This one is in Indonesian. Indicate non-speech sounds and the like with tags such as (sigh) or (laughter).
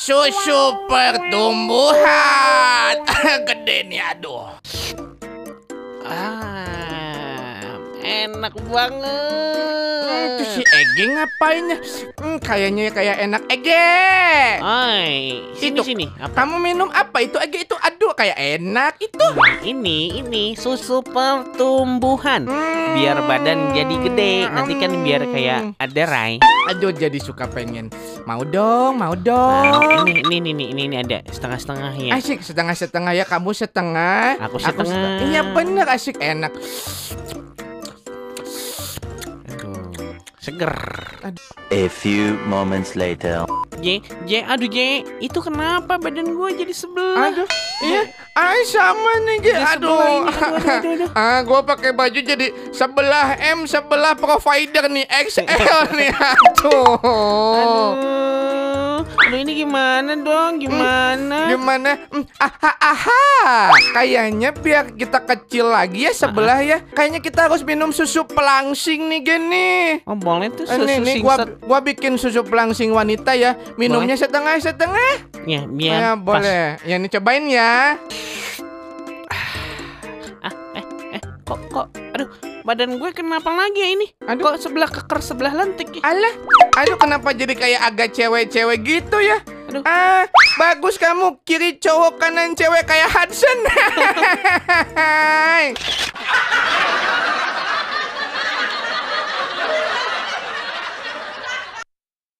Susu pertumbuhan. (laughs) Gede nih aduh. Ah, enak Itu banget. si Ege ngapain ya? Hmm, kayaknya kayak enak Ege. Oi, sini Itu. sini. Apa? Kamu minum apa itu Ege itu? Aduh kayak enak itu. Ini ini susu pertumbuhan. Hmm. Biar badan jadi gede. Nanti kan biar kayak ada rai. Aduh jadi suka pengen. Mau dong, mau Nah, dong. ini ini ini ini ini ada setengah-setengah ya. Asik setengah-setengah ya kamu setengah. Aku setengah. Iya bener asik enak. Aduh, seger. A few moments later. J, J, aduh J, itu kenapa badan gue jadi sebelah? Aduh, iya. Ay sama nih. Jadi Aduh. ini, aduh, aduh, aduh, aduh. (laughs) Ah, gua pakai baju jadi sebelah M, sebelah provider nih XL (laughs) nih. Aduh. Ini gimana dong? Gimana? Gimana? Hmm, aha, aha. Kayaknya biar kita kecil lagi ya sebelah ya. Kayaknya kita harus minum susu pelangsing nih gini. Oh boleh tuh Eh, susu Nih, nih gua, gua bikin susu pelangsing wanita ya. Minumnya setengah-setengah. Ya, biar Ya, pas. boleh. Ya, ini cobain ya. Ah, eh, eh, kok, kok, aduh, badan gue kenapa lagi ya ini? Aduh. Kok sebelah keker, sebelah lentik ya? Alah, aduh kenapa jadi kayak agak cewek-cewek gitu ya? Aduh. Ah, bagus kamu kiri cowok kanan cewek kayak Hudson. (laughs)